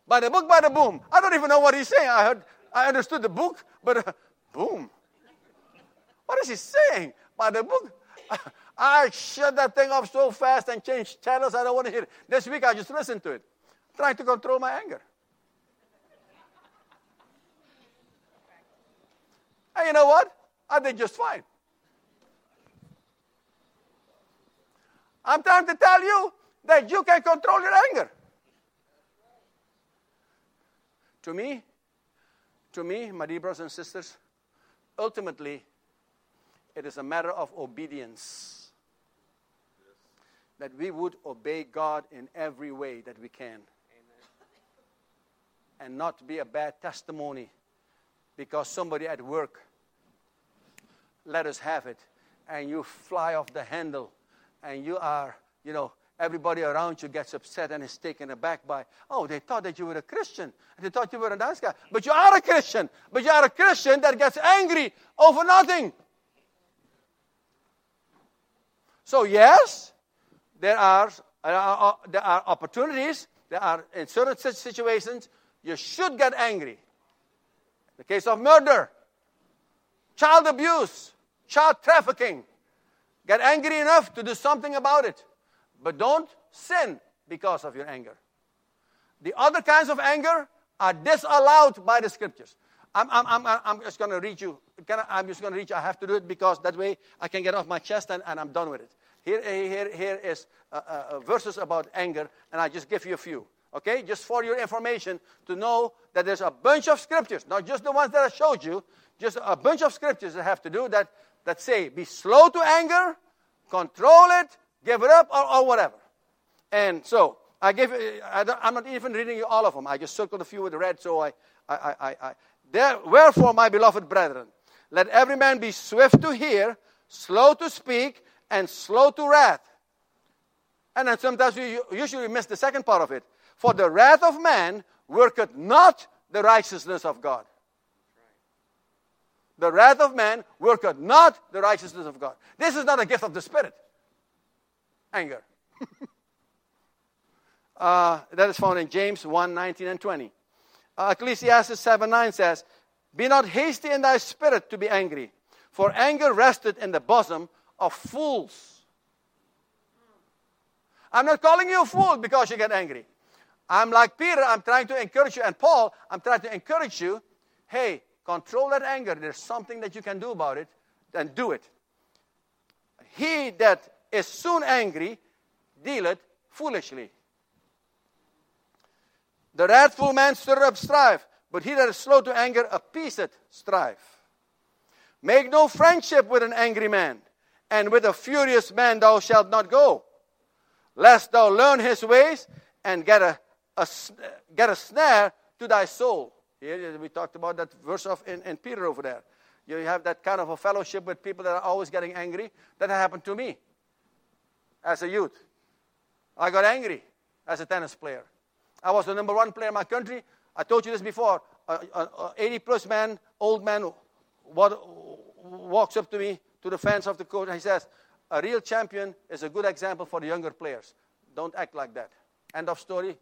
By the book, by the boom. I don't even know what he's saying. I heard, I understood the book, but uh, boom. What is he saying? By the book. I shut that thing off so fast and changed channels. I don't want to hear it. This week I just listened to it, trying to control my anger. And you know what? I did just fine. I'm trying to tell you that you can control your anger. To me, to me, my dear brothers and sisters, ultimately, it is a matter of obedience. That we would obey God in every way that we can. Amen. And not be a bad testimony because somebody at work let us have it. And you fly off the handle and you are, you know, everybody around you gets upset and is taken aback by, oh, they thought that you were a Christian. They thought you were a nice guy. But you are a Christian. But you are a Christian that gets angry over nothing. So, yes, there are, uh, there are opportunities, there are in certain situations, you should get angry. The case of murder, child abuse, child trafficking. Get angry enough to do something about it. But don't sin because of your anger. The other kinds of anger are disallowed by the scriptures. I'm, I'm, I'm, I'm just going to read you. I, am just going to read you. I have to do it because that way I can get off my chest and, and I'm done with it. Here, here, here is uh, uh, verses about anger, and I just give you a few. Okay? Just for your information to know that there's a bunch of scriptures, not just the ones that I showed you, just a bunch of scriptures that have to do that, that say, be slow to anger, control it, give it up, or, or whatever. And so, I gave, I am not even reading you all of them. I just circled a few with red, so I, I, I, I, there, wherefore, my beloved brethren, let every man be swift to hear, slow to speak, and slow to wrath. And then sometimes we usually miss the second part of it. For the wrath of man worketh not the righteousness of God. The wrath of man worketh not the righteousness of God. This is not a gift of the Spirit. Anger. uh, that is found in James 1 19 and 20. Uh, Ecclesiastes 7 9 says, Be not hasty in thy spirit to be angry, for anger resteth in the bosom of fools. I'm not calling you a fool because you get angry. I'm like Peter, I'm trying to encourage you, and Paul, I'm trying to encourage you. Hey, control that anger. There's something that you can do about it, then do it. He that is soon angry dealeth foolishly. The wrathful man stirreth up strife, but he that is slow to anger appeaseth strife. Make no friendship with an angry man, and with a furious man thou shalt not go, lest thou learn his ways and get a, a get a snare to thy soul. Here we talked about that verse of in, in Peter over there. You have that kind of a fellowship with people that are always getting angry. That happened to me as a youth. I got angry as a tennis player. I was the number one player in my country. I told you this before. An 80 plus man, old man, what, walks up to me to the fans of the court and he says, A real champion is a good example for the younger players. Don't act like that. End of story.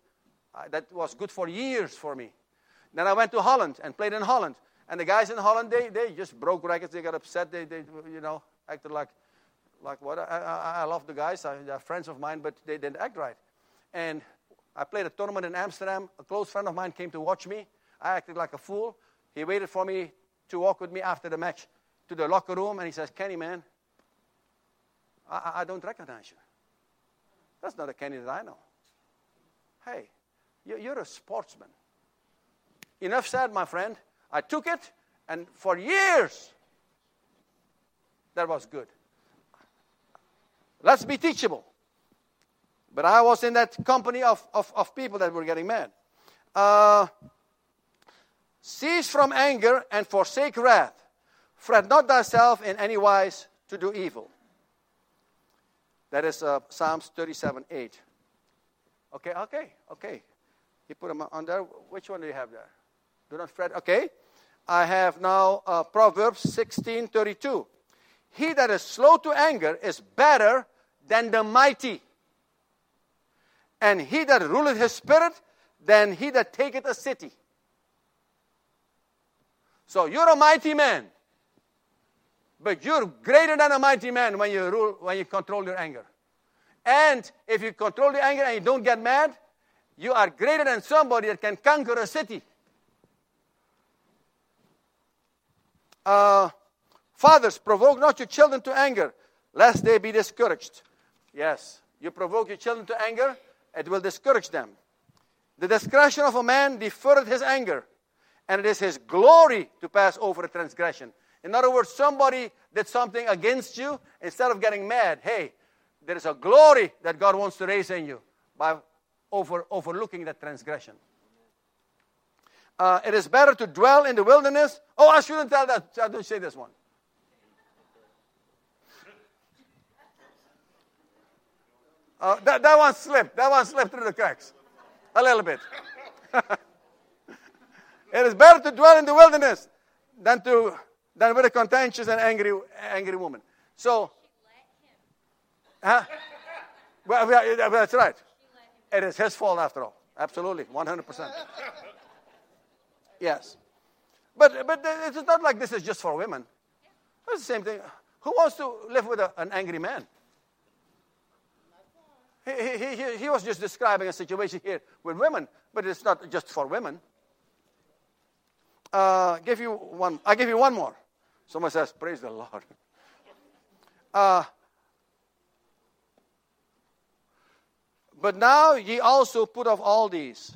Uh, that was good for years for me. Then I went to Holland and played in Holland. And the guys in Holland, they, they just broke records. They got upset. They, they you know, acted like, like what? I, I, I love the guys. I, they're friends of mine, but they didn't act right. And I played a tournament in Amsterdam. A close friend of mine came to watch me. I acted like a fool. He waited for me to walk with me after the match to the locker room and he says, Kenny, man, I, I don't recognize you. That's not a Kenny that I know. Hey, you're a sportsman. Enough said, my friend. I took it, and for years, that was good. Let's be teachable. But I was in that company of, of, of people that were getting mad. Uh, cease from anger and forsake wrath. Fret not thyself in any wise to do evil. That is uh, Psalms 37 8. Okay, okay, okay. You put them on there. Which one do you have there? Do not fret. Okay. I have now uh, Proverbs 16 32. He that is slow to anger is better than the mighty. And he that ruleth his spirit than he that taketh a city. So you're a mighty man. But you're greater than a mighty man when you rule, when you control your anger. And if you control your anger and you don't get mad, you are greater than somebody that can conquer a city. Uh, fathers, provoke not your children to anger, lest they be discouraged. Yes, you provoke your children to anger, it will discourage them. The discretion of a man deferred his anger, and it is his glory to pass over a transgression. In other words, somebody did something against you, instead of getting mad, hey, there is a glory that God wants to raise in you by over, overlooking that transgression. Uh, it is better to dwell in the wilderness. Oh, I shouldn't tell that. I don't say this one. Uh, that, that one slipped. That one slipped through the cracks. A little bit. it is better to dwell in the wilderness than to than with a contentious and angry angry woman. So, huh? Well, that's right. It is his fault after all. Absolutely, 100%. Yes. But, but it's not like this is just for women. It's the same thing. Who wants to live with a, an angry man? He, he, he, was just describing a situation here with women, but it's not just for women. Uh, give you one. I give you one more. Someone says, "Praise the Lord." Uh, but now ye also put off all these: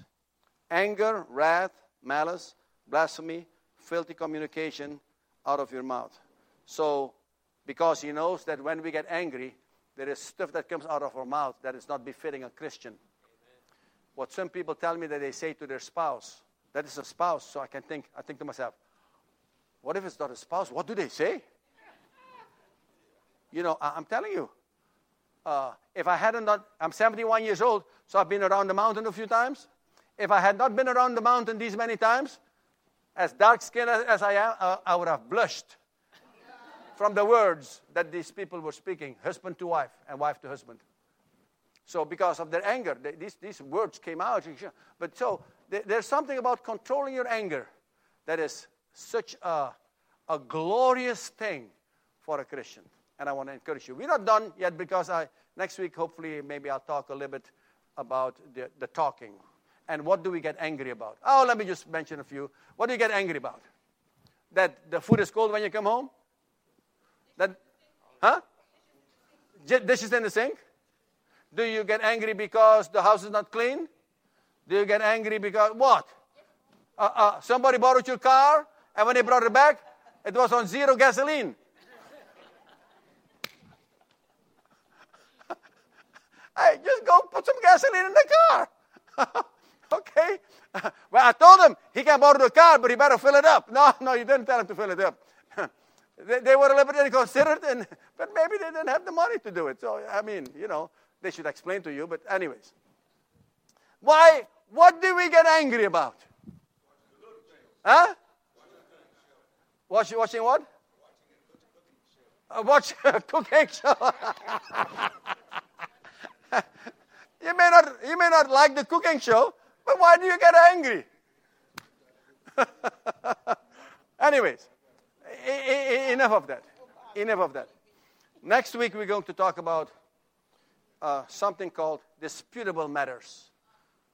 anger, wrath, malice, blasphemy, filthy communication out of your mouth. So, because he knows that when we get angry, there is stuff that comes out of our mouth that is not befitting a Christian. What some people tell me that they say to their spouse, that is a spouse, so I can think, I think to myself, what if it's not a spouse? What do they say? You know, I, am telling you, uh, if I hadn't done, I'm 71 years old, so I've been around the mountain a few times. If I had not been around the mountain these many times, as dark skinned as I am, uh, I would have blushed from the words that these people were speaking husband to wife and wife to husband. So, because of their anger, they, these, these words came out. But so, there's something about controlling your anger that is such a, a glorious thing for a Christian. And I want to encourage you. We're not done yet because I, next week, hopefully, maybe I'll talk a little bit about the, the talking and what do we get angry about? Oh, let me just mention a few. What do you get angry about? That the food is cold when you come home? That, huh? Dishes in the sink? Do you get angry because the house is not clean? Do you get angry because what? Uh, uh, somebody borrowed your car, and when they brought it back, it was on zero gasoline. hey, just go put some gasoline in the car. Okay? well, I told him he can borrow the car, but he better fill it up. No, no, you didn't tell him to fill it up. They, they, were a little bit considered, and, but maybe they didn't have the money to do it. So, I mean, you know, they should explain to you. But, anyways, why? What do we get angry about? Huh? Watching, watching what? Uh, watch a cooking show. you may not you may not like the cooking show, but why do you get angry? Anyways, enough of that. Enough of that. Next week, we're going to talk about uh, something called disputable matters.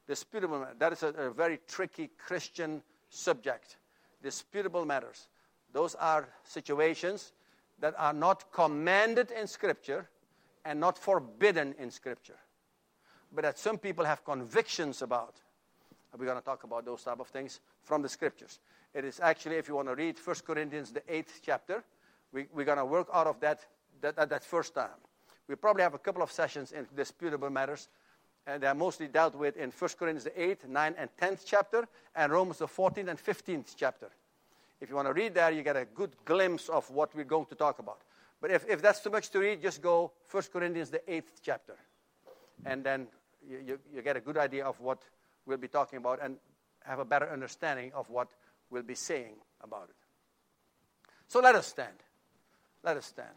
Disputable matters. That is a, a very tricky Christian subject. Disputable matters. Those are situations that are not commanded in Scripture and not forbidden in Scripture, but that some people have convictions about. We're going to talk about those type of things from the scriptures. It is actually, if you want to read 1 Corinthians, the eighth chapter, we, we're going to work out of that, that, that, that first time. We probably have a couple of sessions in disputable matters, and they're mostly dealt with in 1 Corinthians, the 8th, 9th, and 10th chapter, and Romans, the 14th and 15th chapter. If you want to read there, you get a good glimpse of what we're going to talk about. But if, if that's too much to read, just go 1 Corinthians, the 8th chapter. And then you, you, you get a good idea of what we'll be talking about and have a better understanding of what we'll be saying about it. So let us stand. Let us stand.